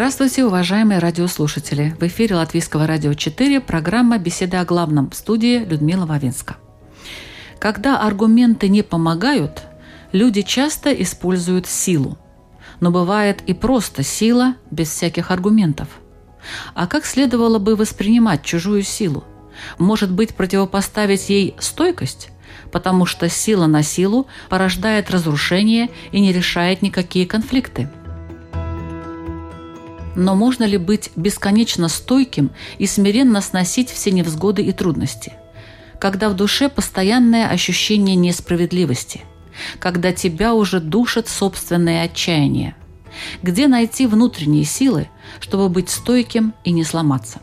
Здравствуйте, уважаемые радиослушатели! В эфире Латвийского радио 4 программа «Беседы о главном» в студии Людмила Вавинска. Когда аргументы не помогают, люди часто используют силу. Но бывает и просто сила без всяких аргументов. А как следовало бы воспринимать чужую силу? Может быть, противопоставить ей стойкость? Потому что сила на силу порождает разрушение и не решает никакие конфликты. Но можно ли быть бесконечно стойким и смиренно сносить все невзгоды и трудности? Когда в душе постоянное ощущение несправедливости, когда тебя уже душит собственное отчаяние. Где найти внутренние силы, чтобы быть стойким и не сломаться?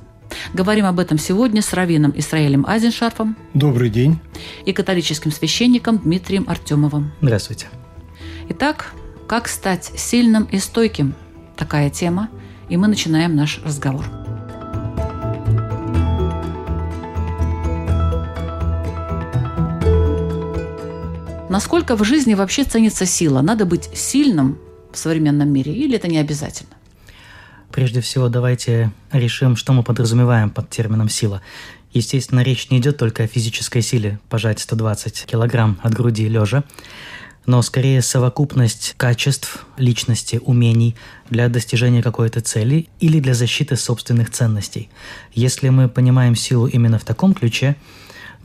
Говорим об этом сегодня с раввином Исраилем Айзеншарфом Добрый день. и католическим священником Дмитрием Артемовым. Здравствуйте. Итак, как стать сильным и стойким? Такая тема, и мы начинаем наш разговор. Насколько в жизни вообще ценится сила? Надо быть сильным в современном мире или это не обязательно? Прежде всего, давайте решим, что мы подразумеваем под термином «сила». Естественно, речь не идет только о физической силе пожать 120 килограмм от груди лежа, но скорее совокупность качеств, личности, умений для достижения какой-то цели или для защиты собственных ценностей. Если мы понимаем силу именно в таком ключе,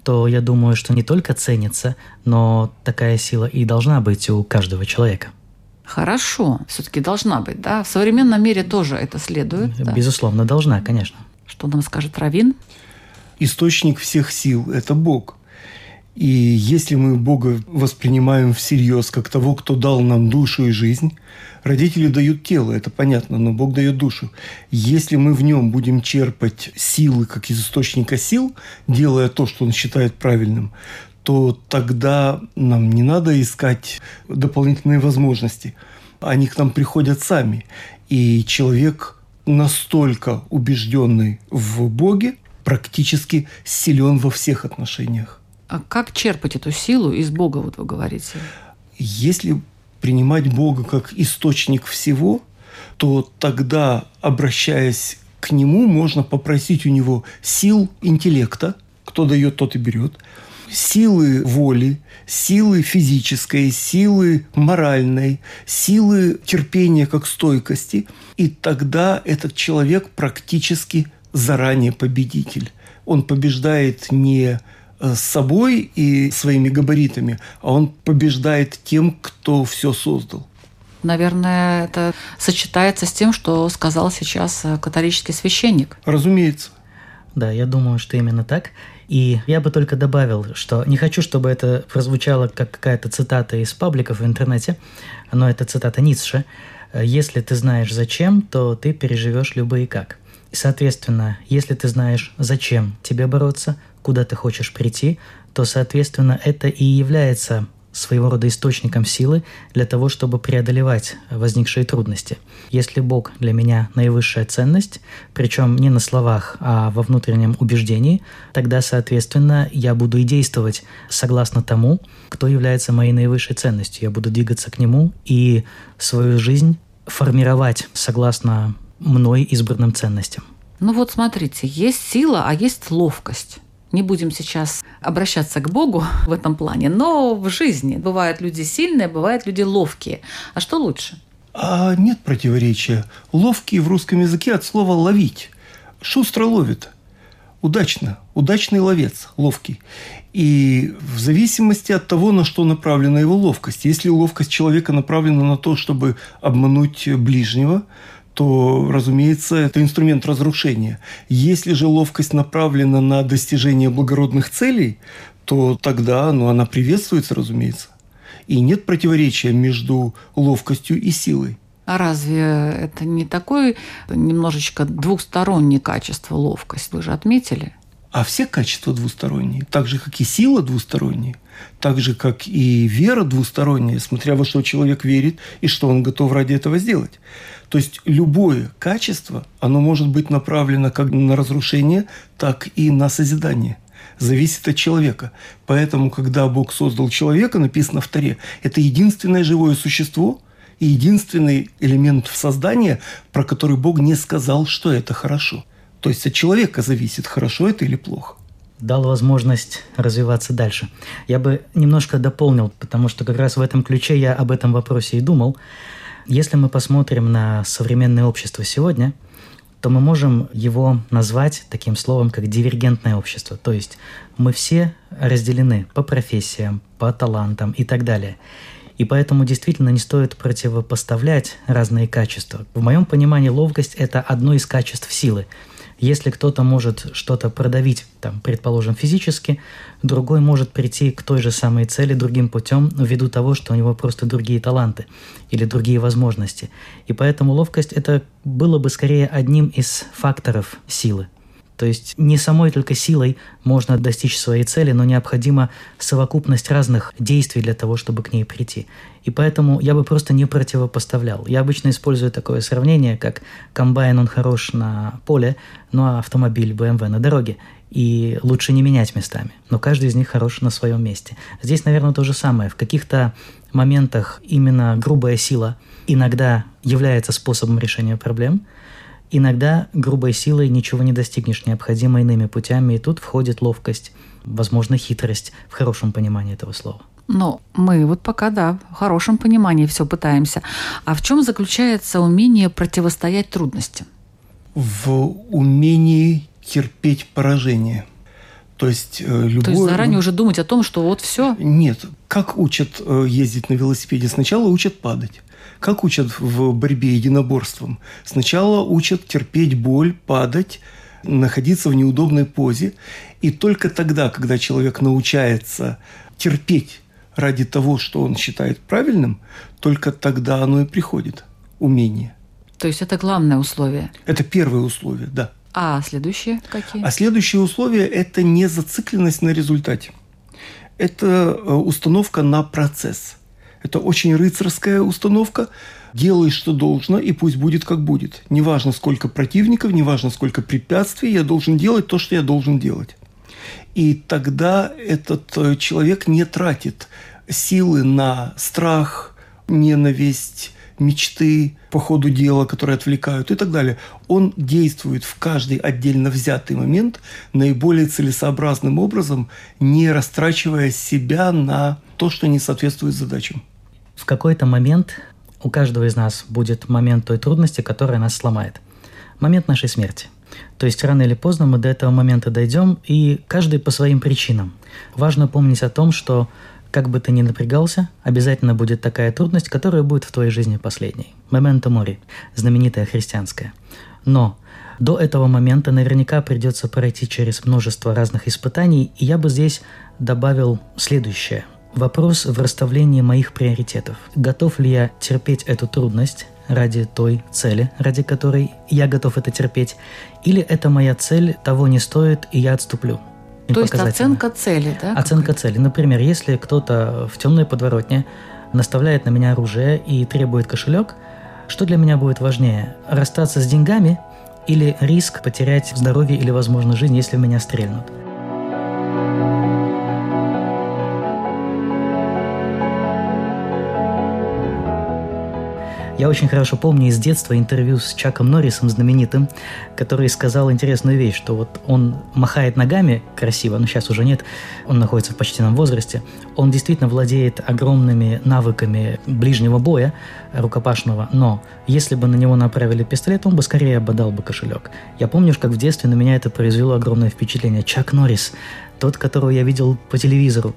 то я думаю, что не только ценится, но такая сила и должна быть у каждого человека. Хорошо, все-таки должна быть, да? В современном мире тоже это следует. да? Безусловно, должна, конечно. Что нам скажет Равин? Источник всех сил – это Бог. И если мы Бога воспринимаем всерьез как того, кто дал нам душу и жизнь, родители дают тело, это понятно, но Бог дает душу. Если мы в нем будем черпать силы как из источника сил, делая то, что он считает правильным, то тогда нам не надо искать дополнительные возможности. Они к нам приходят сами. И человек настолько убежденный в Боге, практически силен во всех отношениях. А как черпать эту силу из Бога, вот вы говорите? Если принимать Бога как источник всего, то тогда, обращаясь к Нему, можно попросить у Него сил интеллекта, кто дает, тот и берет, силы воли, силы физической, силы моральной, силы терпения как стойкости. И тогда этот человек практически заранее победитель. Он побеждает не э, собой и своими габаритами, а он побеждает тем, кто все создал. Наверное, это сочетается с тем, что сказал сейчас э, католический священник. Разумеется. Да, я думаю, что именно так. И я бы только добавил, что не хочу, чтобы это прозвучало как какая-то цитата из пабликов в интернете, но это цитата Ницше. «Если ты знаешь зачем, то ты переживешь любые как». И, соответственно, если ты знаешь, зачем тебе бороться, куда ты хочешь прийти, то, соответственно, это и является своего рода источником силы для того, чтобы преодолевать возникшие трудности. Если Бог для меня наивысшая ценность, причем не на словах, а во внутреннем убеждении, тогда, соответственно, я буду и действовать согласно тому, кто является моей наивысшей ценностью. Я буду двигаться к нему и свою жизнь формировать согласно мной избранным ценностям. Ну вот смотрите, есть сила, а есть ловкость. Не будем сейчас обращаться к Богу в этом плане, но в жизни бывают люди сильные, бывают люди ловкие. А что лучше? А нет противоречия. Ловкий в русском языке от слова «ловить». Шустро ловит. Удачно. Удачный ловец. Ловкий. И в зависимости от того, на что направлена его ловкость. Если ловкость человека направлена на то, чтобы обмануть ближнего, то, разумеется, это инструмент разрушения. Если же ловкость направлена на достижение благородных целей, то тогда ну, она приветствуется, разумеется. И нет противоречия между ловкостью и силой. А разве это не такое немножечко двухстороннее качество ловкость? Вы же отметили? А все качества двусторонние, так же, как и сила двусторонняя, так же, как и вера двусторонняя, смотря во что человек верит и что он готов ради этого сделать. То есть любое качество, оно может быть направлено как на разрушение, так и на созидание. Зависит от человека. Поэтому, когда Бог создал человека, написано в Таре, это единственное живое существо и единственный элемент в создании, про который Бог не сказал, что это хорошо – то есть от человека зависит, хорошо это или плохо. Дал возможность развиваться дальше. Я бы немножко дополнил, потому что как раз в этом ключе я об этом вопросе и думал. Если мы посмотрим на современное общество сегодня, то мы можем его назвать таким словом, как дивергентное общество. То есть мы все разделены по профессиям, по талантам и так далее. И поэтому действительно не стоит противопоставлять разные качества. В моем понимании ловкость – это одно из качеств силы – если кто-то может что-то продавить, там, предположим, физически, другой может прийти к той же самой цели другим путем ввиду того, что у него просто другие таланты или другие возможности. И поэтому ловкость это было бы скорее одним из факторов силы. То есть не самой только силой можно достичь своей цели, но необходима совокупность разных действий для того, чтобы к ней прийти. И поэтому я бы просто не противопоставлял. Я обычно использую такое сравнение, как комбайн, он хорош на поле, ну а автомобиль BMW на дороге. И лучше не менять местами. Но каждый из них хорош на своем месте. Здесь, наверное, то же самое. В каких-то моментах именно грубая сила иногда является способом решения проблем – Иногда грубой силой ничего не достигнешь, необходимо иными путями, и тут входит ловкость, возможно, хитрость в хорошем понимании этого слова. Но мы вот пока, да, в хорошем понимании все пытаемся. А в чем заключается умение противостоять трудностям? В умении терпеть поражение. То есть, э, любое... То есть заранее уже думать о том, что вот все? Нет. Как учат э, ездить на велосипеде? Сначала учат падать. Как учат в борьбе единоборством? Сначала учат терпеть боль, падать, находиться в неудобной позе. И только тогда, когда человек научается терпеть ради того, что он считает правильным, только тогда оно и приходит. Умение. То есть это главное условие? Это первое условие, да. А следующие какие? А следующее условие – это не зацикленность на результате. Это э, установка на процесс – это очень рыцарская установка. Делай, что должно, и пусть будет, как будет. Неважно, сколько противников, неважно, сколько препятствий, я должен делать то, что я должен делать. И тогда этот э, человек не тратит силы на страх, ненависть, мечты по ходу дела, которые отвлекают и так далее. Он действует в каждый отдельно взятый момент наиболее целесообразным образом, не растрачивая себя на то, что не соответствует задачам. В какой-то момент у каждого из нас будет момент той трудности, которая нас сломает. Момент нашей смерти. То есть рано или поздно мы до этого момента дойдем, и каждый по своим причинам. Важно помнить о том, что как бы ты ни напрягался, обязательно будет такая трудность, которая будет в твоей жизни последней. Моменто мори, знаменитая христианская. Но до этого момента наверняка придется пройти через множество разных испытаний, и я бы здесь добавил следующее. Вопрос в расставлении моих приоритетов. Готов ли я терпеть эту трудность ради той цели, ради которой я готов это терпеть, или это моя цель того не стоит, и я отступлю. То есть оценка цели, да? Оценка цели. Например, если кто-то в темной подворотне наставляет на меня оружие и требует кошелек, что для меня будет важнее? Расстаться с деньгами или риск потерять здоровье или, возможно, жизнь, если меня стрельнут? Я очень хорошо помню из детства интервью с Чаком Норрисом знаменитым, который сказал интересную вещь, что вот он махает ногами красиво, но сейчас уже нет, он находится в почтенном возрасте, он действительно владеет огромными навыками ближнего боя, рукопашного, но если бы на него направили пистолет, он бы скорее ободал бы кошелек. Я помню, как в детстве на меня это произвело огромное впечатление. Чак Норрис, тот, которого я видел по телевизору.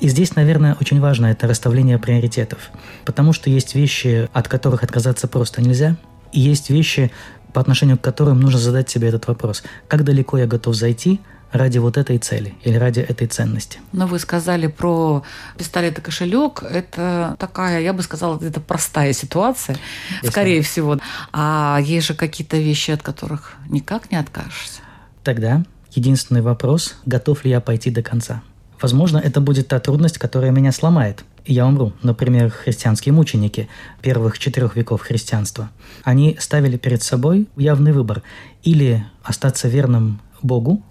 И здесь, наверное, очень важно это расставление приоритетов, потому что есть вещи, от которых отказаться просто нельзя, и есть вещи, по отношению к которым нужно задать себе этот вопрос. Как далеко я готов зайти ради вот этой цели или ради этой ценности. Но вы сказали про пистолет и кошелек. Это такая, я бы сказала, это простая ситуация, Если... скорее всего. А есть же какие-то вещи, от которых никак не откажешься. Тогда единственный вопрос, готов ли я пойти до конца. Возможно, это будет та трудность, которая меня сломает, и я умру. Например, христианские мученики первых четырех веков христианства. Они ставили перед собой явный выбор. Или остаться верным Богу,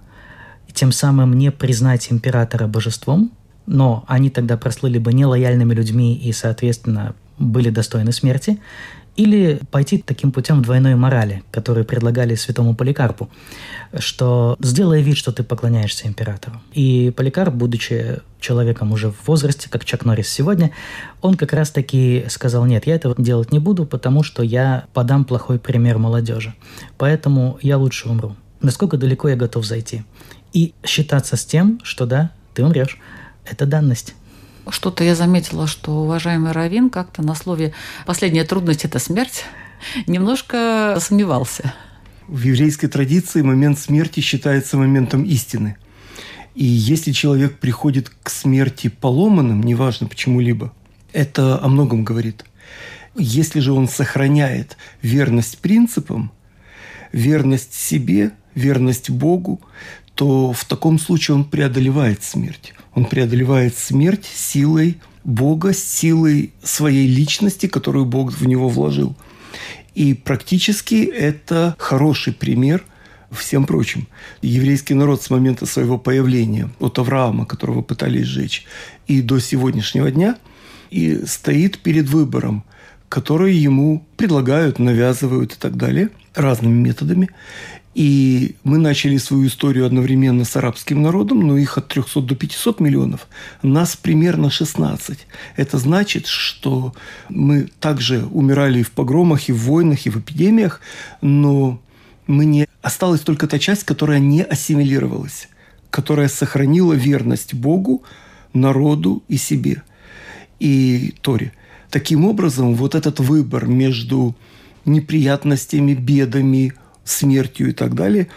и тем самым не признать императора божеством, но они тогда прослыли бы нелояльными людьми и, соответственно, были достойны смерти, или пойти таким путем двойной морали, который предлагали святому Поликарпу, что сделай вид, что ты поклоняешься императору. И Поликарп, будучи человеком уже в возрасте, как Чак Норрис сегодня, он как раз-таки сказал, нет, я этого делать не буду, потому что я подам плохой пример молодежи. Поэтому я лучше умру. Насколько далеко я готов зайти? И считаться с тем, что да, ты умрешь. Это данность. Что-то я заметила, что уважаемый Равин как-то на слове «последняя трудность – это смерть» немножко сомневался. В еврейской традиции момент смерти считается моментом истины. И если человек приходит к смерти поломанным, неважно почему-либо, это о многом говорит. Если же он сохраняет верность принципам, верность себе, верность Богу, то в таком случае он преодолевает смерть. Он преодолевает смерть силой Бога, силой своей личности, которую Бог в него вложил. И практически это хороший пример всем прочим. Еврейский народ с момента своего появления, от Авраама, которого пытались сжечь, и до сегодняшнего дня, и стоит перед выбором, который ему предлагают, навязывают и так далее, разными методами. И мы начали свою историю одновременно с арабским народом, но их от 300 до 500 миллионов, нас примерно 16. Это значит, что мы также умирали и в погромах, и в войнах, и в эпидемиях, но мы не... Осталась только та часть, которая не ассимилировалась, которая сохранила верность Богу, народу и себе, и Торе. Таким образом, вот этот выбор между неприятностями, бедами, смертью и так далее.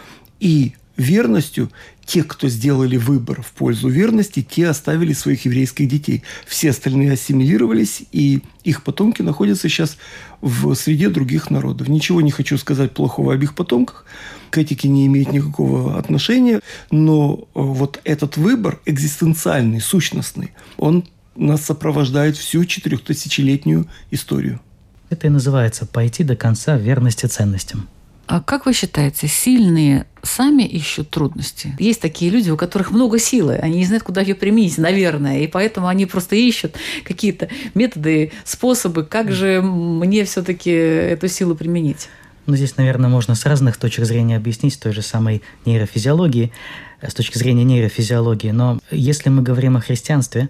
И верностью те, кто сделали выбор в пользу верности, те оставили своих еврейских детей. Все остальные ассимилировались, и их потомки находятся сейчас в среде других народов. Ничего не хочу сказать плохого об их потомках, к этике не имеет никакого отношения, но вот этот выбор экзистенциальный, сущностный, он нас сопровождает всю четырехтысячелетнюю историю. Это и называется «пойти до конца верности ценностям». А как вы считаете, сильные сами ищут трудности? Есть такие люди, у которых много силы, они не знают, куда ее применить, наверное, и поэтому они просто ищут какие-то методы, способы, как же мне все-таки эту силу применить. Ну, здесь, наверное, можно с разных точек зрения объяснить, той же самой нейрофизиологии, с точки зрения нейрофизиологии. Но если мы говорим о христианстве,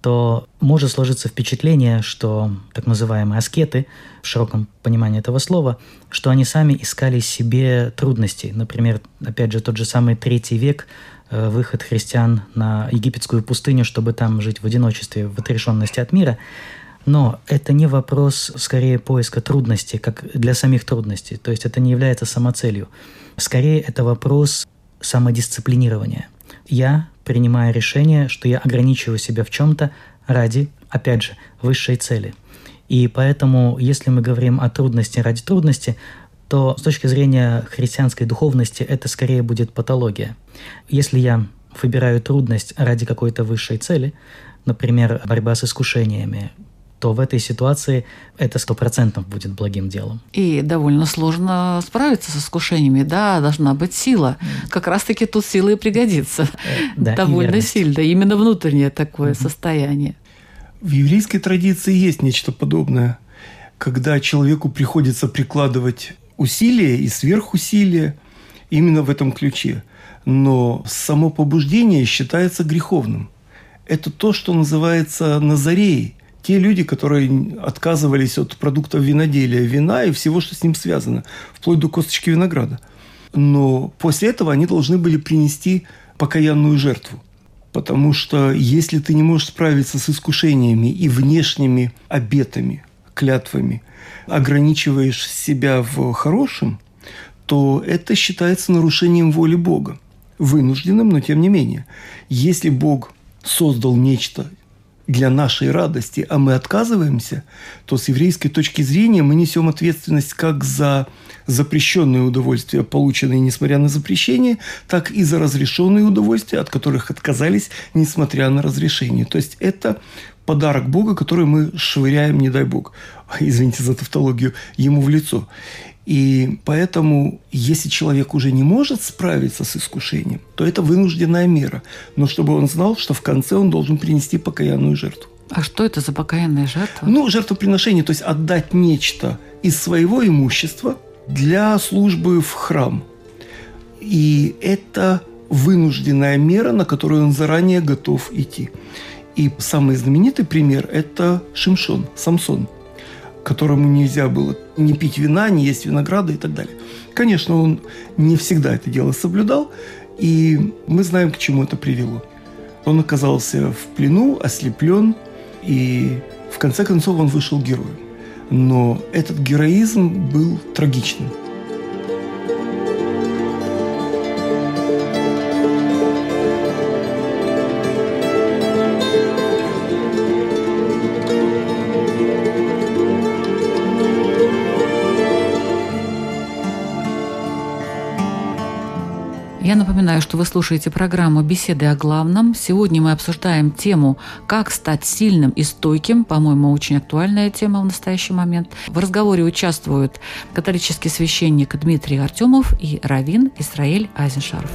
то может сложиться впечатление, что так называемые аскеты, в широком понимании этого слова, что они сами искали себе трудности. Например, опять же, тот же самый третий век, э, выход христиан на египетскую пустыню, чтобы там жить в одиночестве, в отрешенности от мира. Но это не вопрос, скорее, поиска трудностей, как для самих трудностей. То есть это не является самоцелью. Скорее, это вопрос самодисциплинирования. Я принимаю решение, что я ограничиваю себя в чем-то ради, опять же, высшей цели. И поэтому, если мы говорим о трудности ради трудности, то с точки зрения христианской духовности это скорее будет патология. Если я выбираю трудность ради какой-то высшей цели, например, борьба с искушениями, то в этой ситуации это сто процентов будет благим делом. И довольно сложно справиться с искушениями, да, должна быть сила. Как раз-таки тут сила и пригодится. Э, да, довольно сильно, именно внутреннее такое угу. состояние. В еврейской традиции есть нечто подобное, когда человеку приходится прикладывать усилия и сверхусилия именно в этом ключе. Но само побуждение считается греховным. Это то, что называется назареей – те люди, которые отказывались от продуктов виноделия, вина и всего, что с ним связано, вплоть до косточки винограда. Но после этого они должны были принести покаянную жертву. Потому что если ты не можешь справиться с искушениями и внешними обетами, клятвами, ограничиваешь себя в хорошем, то это считается нарушением воли Бога. вынужденным, но тем не менее. Если Бог создал нечто для нашей радости, а мы отказываемся, то с еврейской точки зрения мы несем ответственность как за запрещенные удовольствия, полученные несмотря на запрещение, так и за разрешенные удовольствия, от которых отказались, несмотря на разрешение. То есть это подарок Бога, который мы швыряем, не дай Бог, извините за тавтологию, ему в лицо. И поэтому, если человек уже не может справиться с искушением, то это вынужденная мера. Но чтобы он знал, что в конце он должен принести покаянную жертву. А что это за покаянная жертва? Ну, жертвоприношение, то есть отдать нечто из своего имущества для службы в храм. И это вынужденная мера, на которую он заранее готов идти. И самый знаменитый пример – это Шимшон, Самсон – которому нельзя было не пить вина, не есть винограда и так далее. Конечно, он не всегда это дело соблюдал, и мы знаем, к чему это привело. Он оказался в плену, ослеплен, и в конце концов он вышел героем. Но этот героизм был трагичным. Напоминаю, что вы слушаете программу «Беседы о главном». Сегодня мы обсуждаем тему «Как стать сильным и стойким». По-моему, очень актуальная тема в настоящий момент. В разговоре участвуют католический священник Дмитрий Артемов и раввин Исраиль Айзеншаров.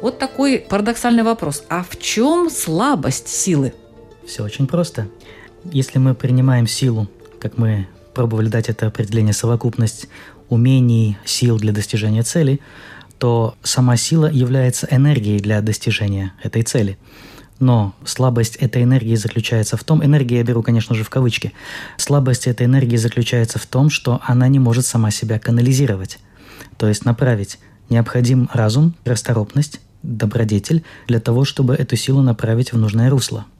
Вот такой парадоксальный вопрос. А в чем слабость силы? Все очень просто. Если мы принимаем силу, как мы пробовали дать это определение, совокупность умений, сил для достижения цели, то сама сила является энергией для достижения этой цели. Но слабость этой энергии заключается в том, энергия я беру, конечно же, в кавычки, слабость этой энергии заключается в том, что она не может сама себя канализировать, то есть направить. Необходим разум, расторопность, добродетель для того, чтобы эту силу направить в нужное русло –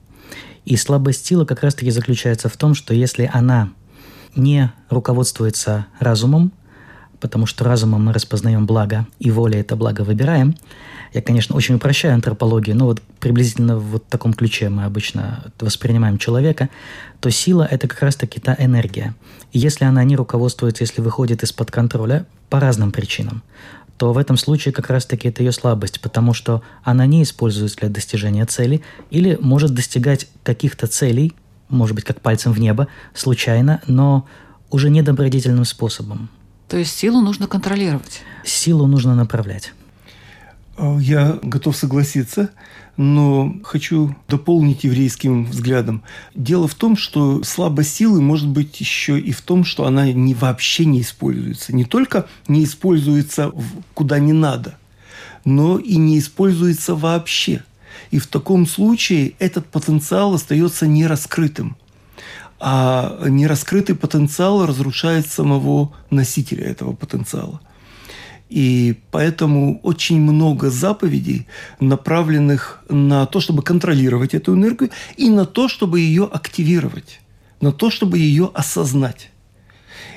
и слабость силы как раз-таки заключается в том, что если она не руководствуется разумом, потому что разумом мы распознаем благо, и волей это благо выбираем. Я, конечно, очень упрощаю антропологию, но вот приблизительно в вот таком ключе мы обычно воспринимаем человека, то сила – это как раз-таки та энергия. И если она не руководствуется, если выходит из-под контроля, по разным причинам, то в этом случае как раз-таки это ее слабость, потому что она не используется для достижения цели или может достигать каких-то целей, может быть, как пальцем в небо, случайно, но уже недобродетельным способом. То есть силу нужно контролировать? Силу нужно направлять. А, я готов согласиться, но хочу дополнить еврейским взглядом. Дело в том, что слабость силы может быть еще и в том, что она не, вообще не используется. Не только не используется куда не надо, но и не используется вообще. И в таком случае этот потенциал остается нераскрытым. А нераскрытый потенциал разрушает самого носителя этого потенциала – и поэтому очень много заповедей, направленных на то, чтобы контролировать эту энергию, и на то, чтобы ее активировать, на то, чтобы ее осознать.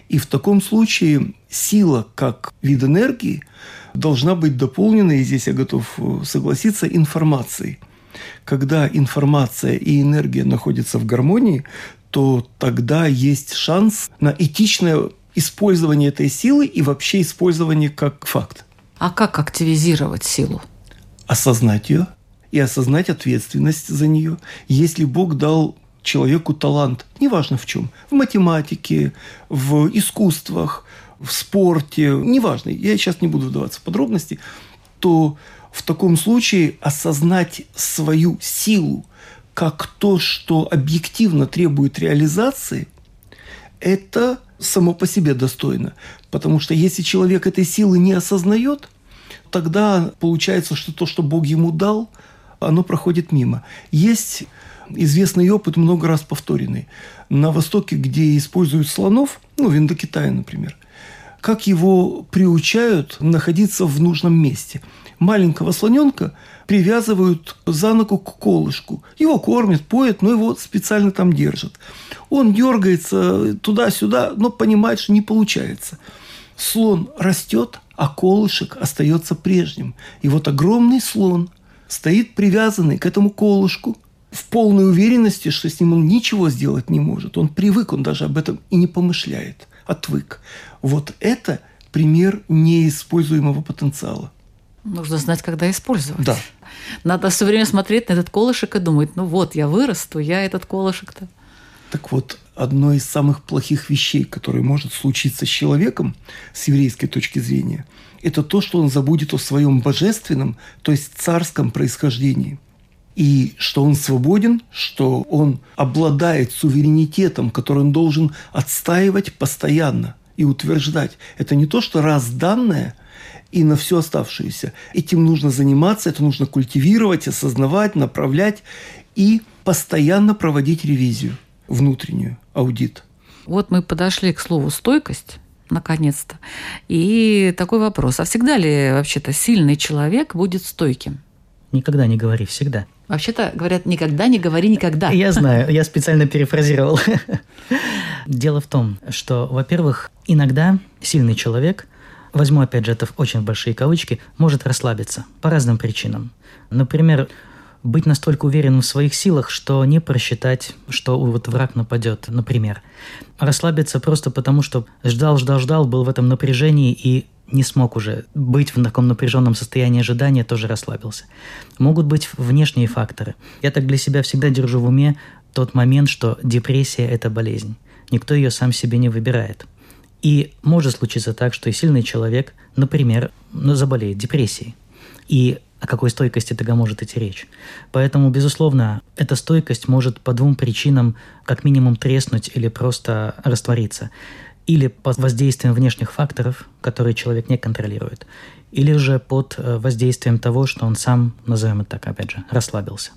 И в таком случае сила как вид энергии должна быть дополнена, и здесь я готов э, согласиться, информацией. Когда информация и энергия находятся в гармонии, то тогда есть шанс на этичное использование этой силы и вообще использование как факт. А как активизировать силу? Осознать ее и осознать ответственность за нее. Если Бог дал человеку талант, неважно в чем, в математике, в искусствах, в спорте, неважно, я сейчас не буду вдаваться в подробности, то в таком случае осознать свою силу как то, что объективно требует реализации, это само по себе достойно. Потому что если человек этой силы не осознает, тогда получается, что то, что Бог ему дал, оно проходит мимо. Есть известный опыт, много раз повторенный. На Востоке, где используют слонов, ну, в Индокитае, например, как его приучают находиться в нужном месте. Маленького слоненка привязывают за ногу к колышку. Его кормят, поят, но его специально там держат. Он дергается туда-сюда, но понимает, что не получается. Слон растет, а колышек остается прежним. И вот огромный слон стоит привязанный к этому колышку в полной уверенности, что с ним он ничего сделать не может. Он привык, он даже об этом и не помышляет, отвык. Вот это пример неиспользуемого потенциала. Нужно знать, когда использовать. Да. Надо все время смотреть на этот колышек и думать, ну вот, я вырасту, я этот колышек-то. Так вот, одно из самых плохих вещей, которое может случиться с человеком с еврейской точки зрения, это то, что он забудет о своем божественном, то есть царском происхождении. И что он свободен, что он обладает суверенитетом, который он должен отстаивать постоянно и утверждать. Это не то, что раз данное и на все оставшееся. Этим нужно заниматься, это нужно культивировать, осознавать, направлять и постоянно проводить ревизию внутреннюю, аудит. Вот мы подошли к слову «стойкость», наконец-то. И такой вопрос. А всегда ли вообще-то сильный человек будет стойким? Никогда не говори, всегда. Вообще-то говорят, никогда не говори никогда. Я знаю, я специально перефразировал. Дело в том, что, во-первых, иногда сильный человек, возьму опять же это в очень большие кавычки, может расслабиться по разным причинам. Например, быть настолько уверенным в своих силах, что не просчитать, что вот враг нападет, например. Расслабиться просто потому, что ждал, ждал, ждал, был в этом напряжении и не смог уже быть в таком напряженном состоянии ожидания, тоже расслабился. Могут быть внешние факторы. Я так для себя всегда держу в уме тот момент, что депрессия – это болезнь. Никто ее сам себе не выбирает. И может случиться так, что и сильный человек, например, ну, заболеет депрессией. И о какой стойкости тогда может идти речь. Поэтому, безусловно, эта стойкость может по двум причинам как минимум треснуть или просто раствориться. Или под воздействием внешних факторов, которые человек не контролирует, или же под э, воздействием того, что он сам, назовем это так, опять же, расслабился.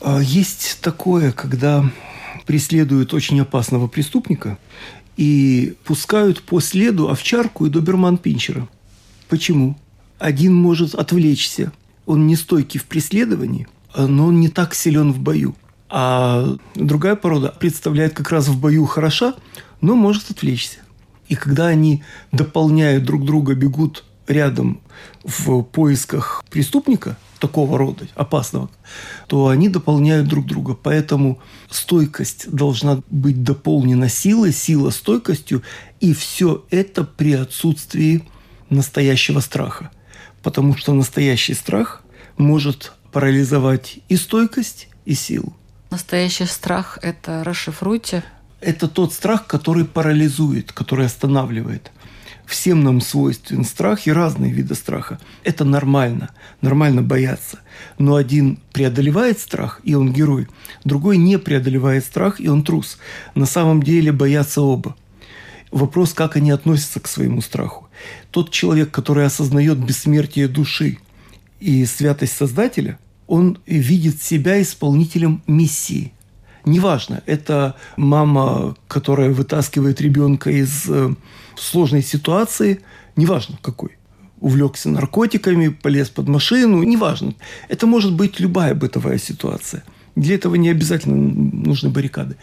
А есть такое, когда преследуют очень опасного преступника и пускают по следу овчарку и доберман-пинчера. Почему? Один может отвлечься он не стойкий в преследовании, но он не так силен в бою. А другая порода представляет как раз в бою хороша, но может отвлечься. И когда они дополняют друг друга, бегут рядом в поисках преступника такого рода, опасного, то они дополняют друг друга. Поэтому стойкость должна быть дополнена силой, сила стойкостью, и все это при отсутствии настоящего страха. Потому что настоящий страх может парализовать и стойкость, и силу. Настоящий страх – это расшифруйте. Это тот страх, который парализует, который останавливает. Всем нам свойствен страх и разные виды страха. Это нормально. Нормально бояться. Но один преодолевает страх, и он герой. Другой не преодолевает страх, и он трус. На самом деле боятся оба. Вопрос, как они относятся к своему страху. Тот человек, который осознает бессмертие души и святость Создателя, он видит себя исполнителем миссии. Неважно, это мама, которая вытаскивает ребенка из э, сложной ситуации, неважно какой. Увлекся наркотиками, полез под машину, неважно. Это может быть любая бытовая ситуация. Для этого не обязательно нужны баррикады.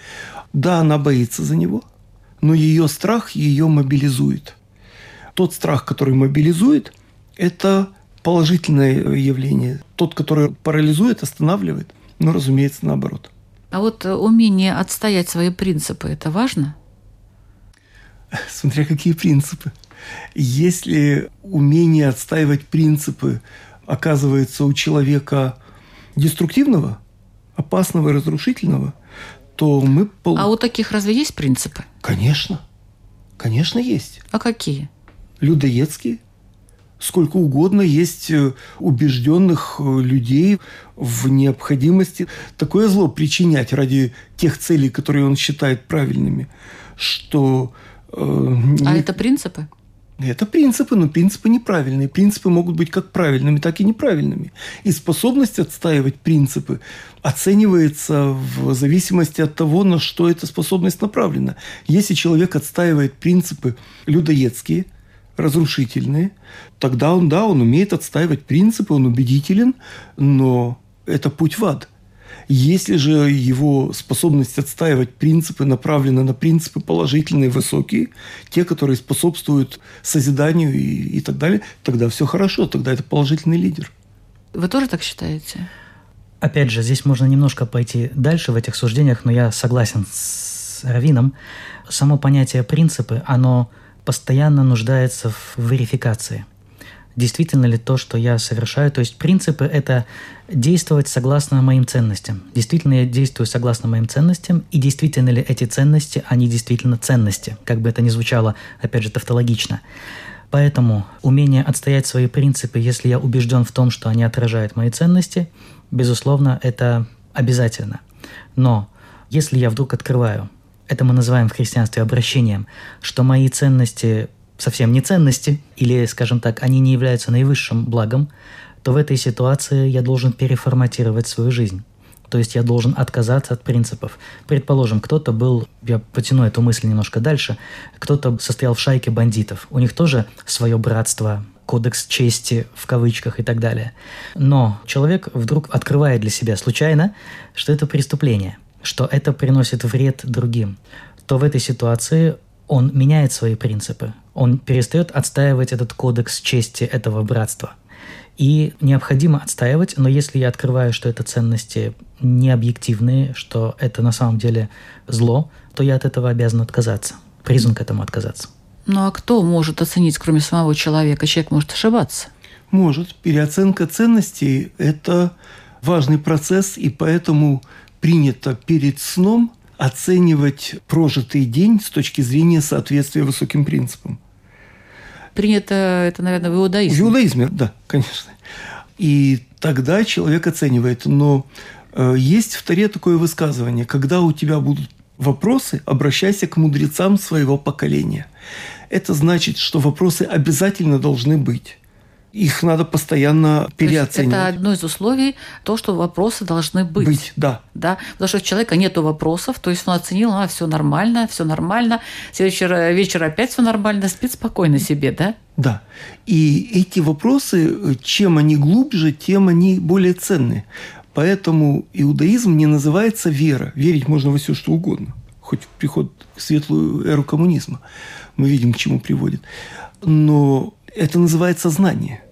Да, она боится за него, но ее страх ее мобилизует. Тот страх, который мобилизует, это положительное явление. Тот, который парализует, останавливает, но, разумеется, наоборот. А вот э, умение отстоять свои принципы – это важно? Смотря какие принципы. Если умение отстаивать принципы оказывается у человека деструктивного, опасного и разрушительного, то мы... А у таких разве есть принципы? Конечно. Конечно, есть. А какие? Людоедские сколько угодно есть э, убежденных э, людей в необходимости такое зло причинять ради тех целей, которые он считает правильными, что... Э, а это принципы? Это принципы, но принципы неправильные. Принципы могут быть как правильными, так и неправильными. И способность отстаивать принципы оценивается в зависимости от того, на что эта способность направлена. Если человек отстаивает принципы людоедские – разрушительные, тогда он, да, он умеет отстаивать принципы, он убедителен, но это путь в ад. Если же его способность отстаивать принципы направлена на принципы положительные, высокие, те, которые способствуют созиданию и, и так далее, тогда все хорошо, тогда это положительный лидер. Вы тоже так считаете? Опять же, здесь можно немножко пойти дальше в этих суждениях, но я согласен с Равином. Само понятие принципы, оно постоянно нуждается в верификации. Действительно ли то, что я совершаю? То есть принципы – это действовать согласно моим ценностям. Действительно я действую согласно моим ценностям, и действительно ли эти ценности, они действительно ценности, как бы это ни звучало, опять же, тавтологично. Поэтому умение отстоять свои принципы, если я убежден в том, что они отражают мои ценности, безусловно, это обязательно. Но если я вдруг открываю, это мы называем в христианстве обращением, что мои ценности совсем не ценности, или, скажем так, они не являются наивысшим благом, то в этой ситуации я должен переформатировать свою жизнь. То есть я должен отказаться от принципов. Предположим, кто-то был, я потяну эту мысль немножко дальше, кто-то состоял в шайке бандитов. У них тоже свое братство, кодекс чести в кавычках и так далее. Но человек вдруг открывает для себя случайно, что это преступление, что это приносит вред другим. То в этой ситуации он меняет свои принципы. Он перестает отстаивать этот кодекс чести этого братства – и необходимо отстаивать, но если я открываю, что это ценности не объективные, что это на самом деле зло, то я от этого обязан отказаться, призван к этому отказаться. Ну а кто может оценить, кроме самого человека? Человек может ошибаться. Может. Переоценка ценностей – это важный процесс, и поэтому принято перед сном оценивать прожитый день с точки зрения соответствия высоким принципам принято это, наверное, в иудаизме. В иудаизме, да, конечно. И тогда человек оценивает. Но э, есть в Таре такое высказывание, когда у тебя будут вопросы, обращайся к мудрецам своего поколения. Это значит, что вопросы обязательно должны быть их надо постоянно переоценивать. это одно из условий, то, что вопросы должны быть. Быть, да. да. Потому что у человека нет вопросов, то есть он оценил, а, все нормально, все нормально, вечер, вечер опять все нормально, спит спокойно себе, да? Да. И эти вопросы, чем они глубже, тем они более ценные. Поэтому иудаизм не называется вера. Верить можно во все, что угодно. Хоть в приход в светлую эру коммунизма. Мы видим, к чему приводит. Но это называется знание.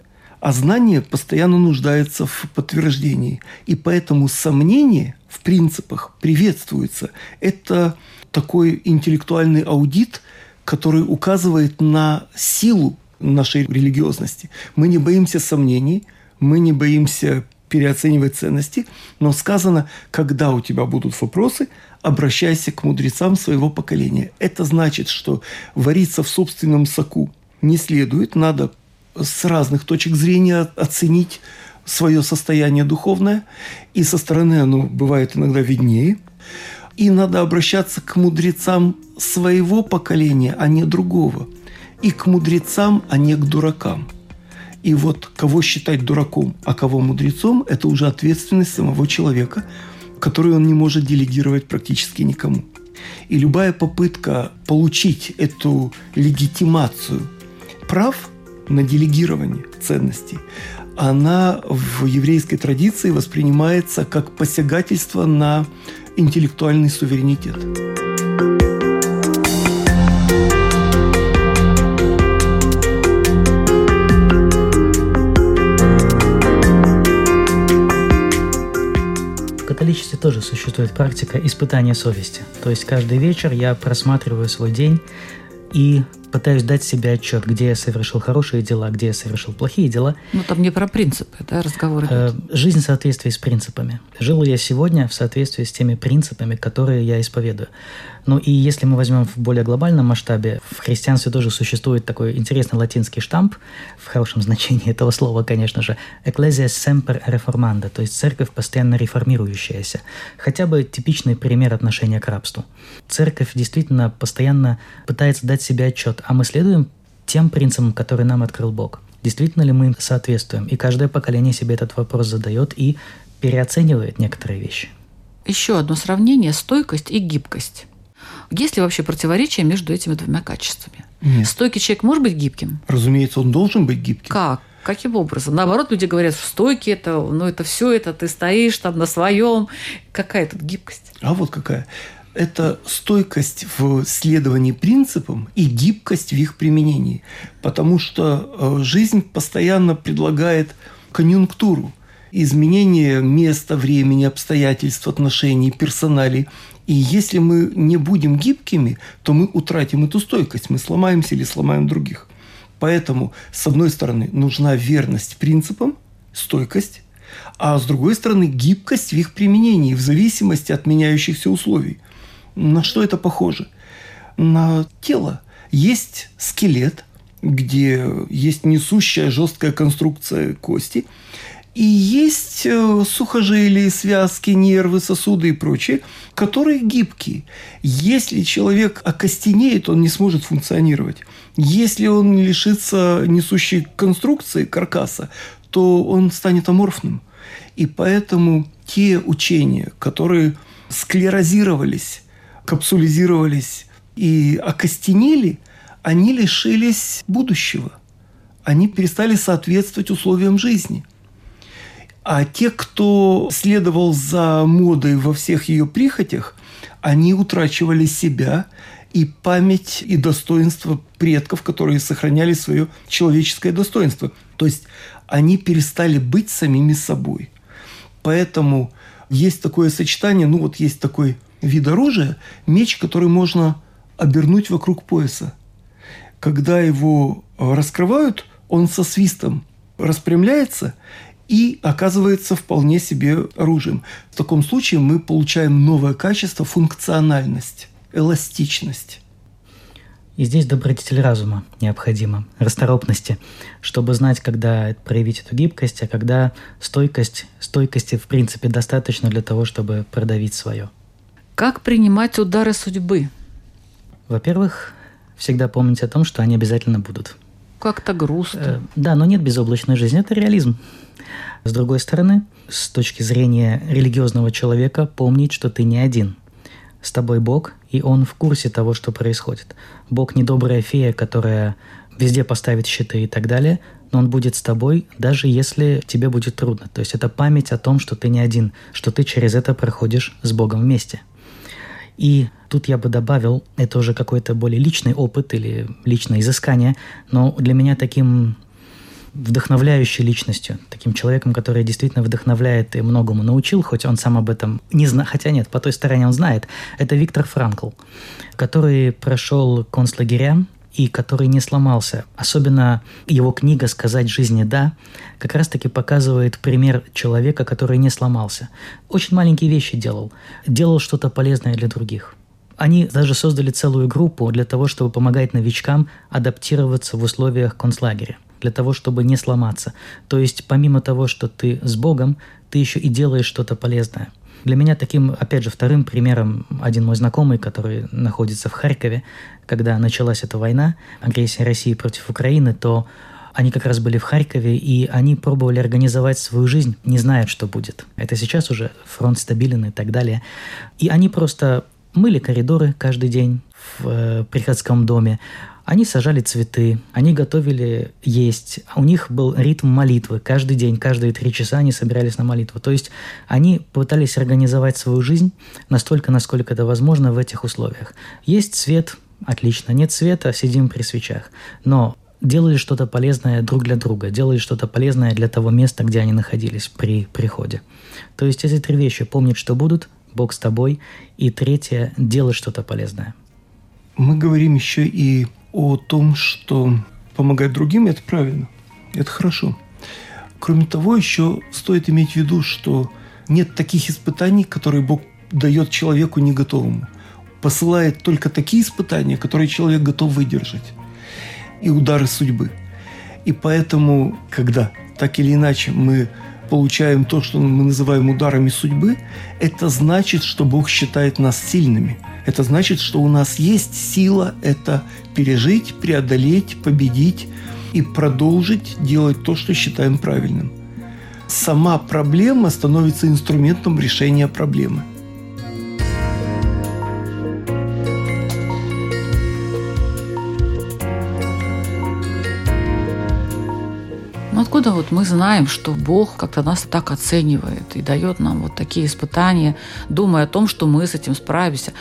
А знание постоянно нуждается в подтверждении. И поэтому сомнение в принципах приветствуется. Это такой интеллектуальный аудит, который указывает на силу нашей религиозности. Мы не боимся сомнений, мы не боимся переоценивать ценности, но сказано, когда у тебя будут вопросы, обращайся к мудрецам своего поколения. Это значит, что вариться в собственном соку не следует, надо с разных точек зрения оценить свое состояние духовное, и со стороны оно бывает иногда виднее. И надо обращаться к мудрецам своего поколения, а не другого. И к мудрецам, а не к дуракам. И вот кого считать дураком, а кого мудрецом, это уже ответственность самого человека, которую он не может делегировать практически никому. И любая попытка получить эту легитимацию прав – на делегирование ценностей, она в еврейской традиции воспринимается как посягательство на интеллектуальный суверенитет. В католичестве тоже существует практика испытания совести. То есть каждый вечер я просматриваю свой день и пытаюсь дать себе отчет, где я совершил хорошие дела, где я совершил плохие дела. Ну, там не про принципы, да, разговор э, идет. Жизнь в соответствии с принципами. Жил я сегодня в соответствии с теми принципами, которые я исповедую. Ну и если мы возьмем в более глобальном масштабе, в христианстве тоже существует такой интересный латинский штамп, в хорошем значении этого слова, конечно же, «ecclesia semper reformanda», то есть церковь, постоянно реформирующаяся. Хотя бы типичный пример отношения к рабству. Церковь действительно постоянно пытается дать себе отчет, а мы следуем тем принципам, которые нам открыл Бог. Действительно ли мы им соответствуем? И каждое поколение себе этот вопрос задает и переоценивает некоторые вещи. Еще одно сравнение – стойкость и гибкость. Есть ли вообще противоречие между этими двумя качествами? Нет. Стойкий человек может быть гибким? Разумеется, он должен быть гибким. Как? Каким образом? Наоборот, люди говорят, что стойки это, ну это все это, ты стоишь там на своем. Какая тут гибкость? А вот какая. Это стойкость в следовании принципам и гибкость в их применении. Потому что э, жизнь постоянно предлагает конъюнктуру, изменение места, времени, обстоятельств, отношений, персоналей. И если мы не будем гибкими, то мы утратим эту стойкость, мы сломаемся или сломаем других. Поэтому, с одной стороны, нужна верность принципам, стойкость, а с другой стороны, гибкость в их применении в зависимости от меняющихся условий. На что это похоже? На тело. Есть скелет, где есть несущая жесткая конструкция кости, и есть э, сухожилия, связки, нервы, сосуды и прочее, которые гибкие. Если человек окостенеет, он не сможет функционировать. Если он лишится несущей конструкции каркаса, то он станет аморфным. И поэтому те учения, которые склерозировались, капсулизировались и окостенели, они лишились будущего. Они перестали соответствовать условиям жизни. А те, кто следовал за модой во всех ее прихотях, они утрачивали себя и память и достоинство предков, которые сохраняли свое человеческое достоинство. То есть они перестали быть самими собой. Поэтому есть такое сочетание, ну вот есть такой вид оружия, меч, который можно обернуть вокруг пояса. Когда его раскрывают, он со свистом распрямляется и оказывается вполне себе оружием. В таком случае мы получаем новое качество – функциональность, эластичность. И здесь добродетель разума необходима, расторопности, чтобы знать, когда проявить эту гибкость, а когда стойкость, стойкости в принципе достаточно для того, чтобы продавить свое. Как принимать удары судьбы? Во-первых, всегда помнить о том, что они обязательно будут. Как-то грустно. Э, да, но нет безоблачной жизни, это реализм. С другой стороны, с точки зрения религиозного человека, помнить, что ты не один. С тобой Бог, и Он в курсе того, что происходит. Бог не добрая фея, которая везде поставит щиты и так далее, но Он будет с тобой, даже если тебе будет трудно. То есть это память о том, что ты не один, что ты через это проходишь с Богом вместе. И тут я бы добавил, это уже какой-то более личный опыт или личное изыскание, но для меня таким вдохновляющей личностью, таким человеком, который действительно вдохновляет и многому научил, хоть он сам об этом не знает, хотя нет, по той стороне он знает, это Виктор Франкл, который прошел концлагеря и который не сломался. Особенно его книга «Сказать жизни да» как раз-таки показывает пример человека, который не сломался. Очень маленькие вещи делал. Делал что-то полезное для других. Они даже создали целую группу для того, чтобы помогать новичкам адаптироваться в условиях концлагеря для того, чтобы не сломаться. То есть помимо того, что ты с Богом, ты еще и делаешь что-то полезное. Для меня таким, опять же, вторым примером один мой знакомый, который находится в Харькове, когда началась эта война, агрессия России против Украины, то они как раз были в Харькове, и они пробовали организовать свою жизнь, не зная, что будет. Это сейчас уже фронт стабилен и так далее. И они просто мыли коридоры каждый день в э, приходском доме, они сажали цветы, они готовили есть. У них был ритм молитвы. Каждый день, каждые три часа они собирались на молитву. То есть они пытались организовать свою жизнь настолько, насколько это возможно в этих условиях. Есть свет, отлично. Нет света, сидим при свечах. Но делали что-то полезное друг для друга, делали что-то полезное для того места, где они находились при приходе. То есть эти три вещи. Помнить, что будут, Бог с тобой. И третье – делать что-то полезное. Мы говорим еще и о том, что помогать другим – это правильно, это хорошо. Кроме того, еще стоит иметь в виду, что нет таких испытаний, которые Бог дает человеку не готовому. Посылает только такие испытания, которые человек готов выдержать. И удары судьбы. И поэтому, когда так или иначе мы получаем то, что мы называем ударами судьбы, это значит, что Бог считает нас сильными – это значит, что у нас есть сила это пережить, преодолеть, победить и продолжить делать то, что считаем правильным. Сама проблема становится инструментом решения проблемы. Вот мы знаем, что Бог как-то нас так оценивает и дает нам вот такие испытания, думая о том, что мы с этим справимся?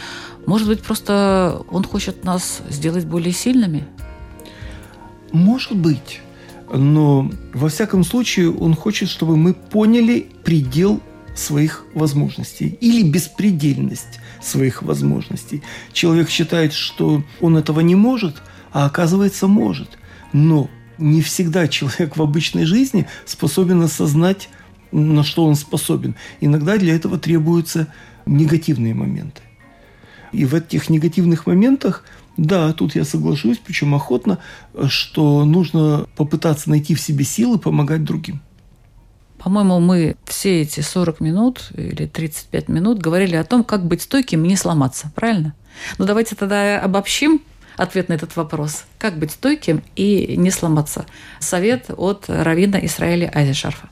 Может быть, просто Он хочет нас сделать более сильными? Может быть. Но во всяком случае он хочет, чтобы мы поняли предел своих возможностей или беспредельность своих возможностей. Человек считает, что он этого не может, а оказывается может. Но не всегда человек в обычной жизни способен осознать, на что он способен. Иногда для этого требуются негативные моменты. И в этих негативных моментах да, тут я соглашусь, причем охотно, что нужно попытаться найти в себе силы помогать другим. По-моему, мы все эти 40 минут или 35 минут говорили о том, как быть стойким и не сломаться, правильно? Ну давайте тогда обобщим ответ на этот вопрос. Как быть стойким и не сломаться? Совет от Равина Исраэля Айзешарфа.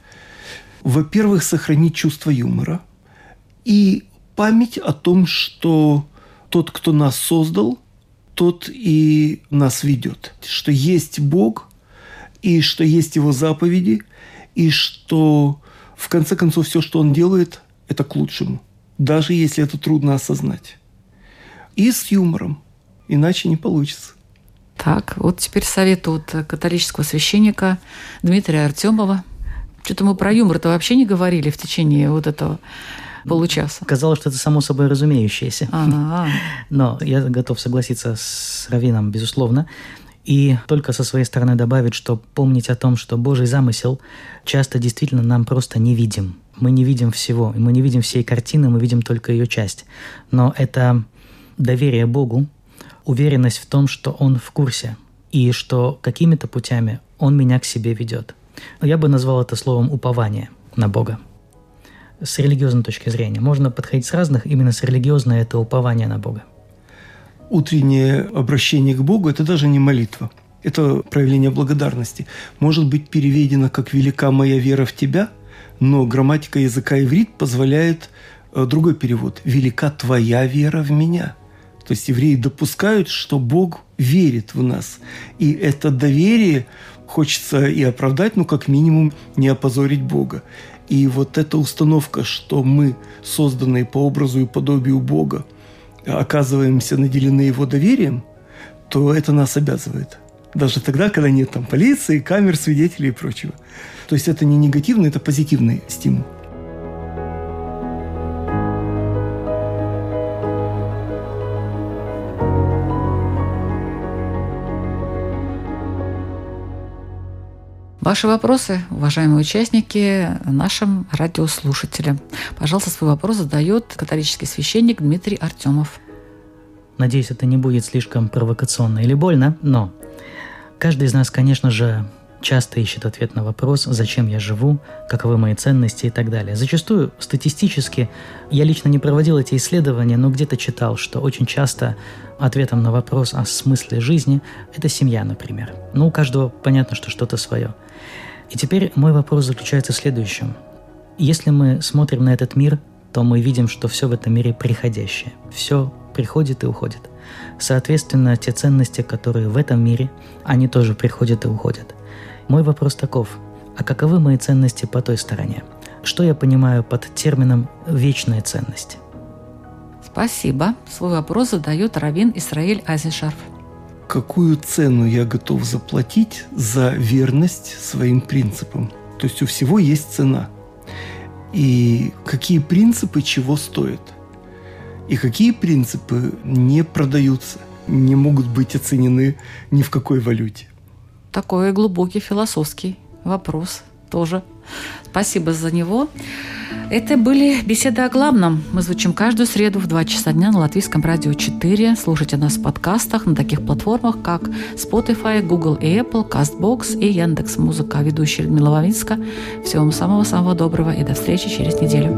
Во-первых, сохранить чувство юмора и память о том, что тот, кто нас создал – тот и нас ведет. Что есть Бог, и что есть Его заповеди, и что в конце концов все, что Он делает, это к лучшему, даже если это трудно осознать. И с юмором, иначе не получится. Так, вот теперь совет от католического священника Дмитрия Артемова. Что-то мы про юмор-то вообще не говорили в течение вот этого получаса. Казалось, что это само собой разумеющееся. А-а-а. Но я готов согласиться с Равином, безусловно. И только со своей стороны добавить, что помнить о том, что Божий замысел часто действительно нам просто не видим. Мы не видим всего, мы не видим всей картины, мы видим только ее часть. Но это доверие Богу, уверенность в том, что Он в курсе, и что какими-то путями Он меня к себе ведет. Я бы назвал это словом упование на Бога с религиозной точки зрения. Можно подходить с разных, именно с религиозной это упование на Бога. Утреннее обращение к Богу – это даже не молитва. Это проявление благодарности. Может быть переведено как «велика моя вера в тебя», но грамматика языка иврит позволяет э, другой перевод – «велика твоя вера в меня». То есть евреи допускают, что Бог верит в нас. И это доверие хочется и оправдать, ну, как минимум, не опозорить Бога. И вот эта установка, что мы, созданные по образу и подобию Бога, оказываемся наделены Его доверием, то это нас обязывает. Даже тогда, когда нет там полиции, камер, свидетелей и прочего. То есть это не негативный, это позитивный стимул. Ваши вопросы, уважаемые участники, нашим радиослушателям. Пожалуйста, свой вопрос задает католический священник Дмитрий Артемов. Надеюсь, это не будет слишком провокационно или больно, но каждый из нас, конечно же, часто ищет ответ на вопрос, зачем я живу, каковы мои ценности и так далее. Зачастую статистически, я лично не проводил эти исследования, но где-то читал, что очень часто ответом на вопрос о смысле жизни – это семья, например. Ну, у каждого понятно, что что-то свое. И теперь мой вопрос заключается в следующем. Если мы смотрим на этот мир, то мы видим, что все в этом мире приходящее. Все приходит и уходит. Соответственно, те ценности, которые в этом мире, они тоже приходят и уходят. Мой вопрос таков. А каковы мои ценности по той стороне? Что я понимаю под термином «вечная ценность»? Спасибо. Свой вопрос задает Равин Исраиль Азишарф какую цену я готов заплатить за верность своим принципам. То есть у всего есть цена. И какие принципы чего стоят. И какие принципы не продаются, не могут быть оценены ни в какой валюте. Такой глубокий философский вопрос тоже. Спасибо за него. Это были беседы о главном. Мы звучим каждую среду в 2 часа дня на Латвийском радио 4. Слушайте нас в подкастах на таких платформах, как Spotify, Google и Apple, CastBox и Яндекс Музыка. Ведущая Людмила Вавинска. Всего вам самого-самого доброго и до встречи через неделю.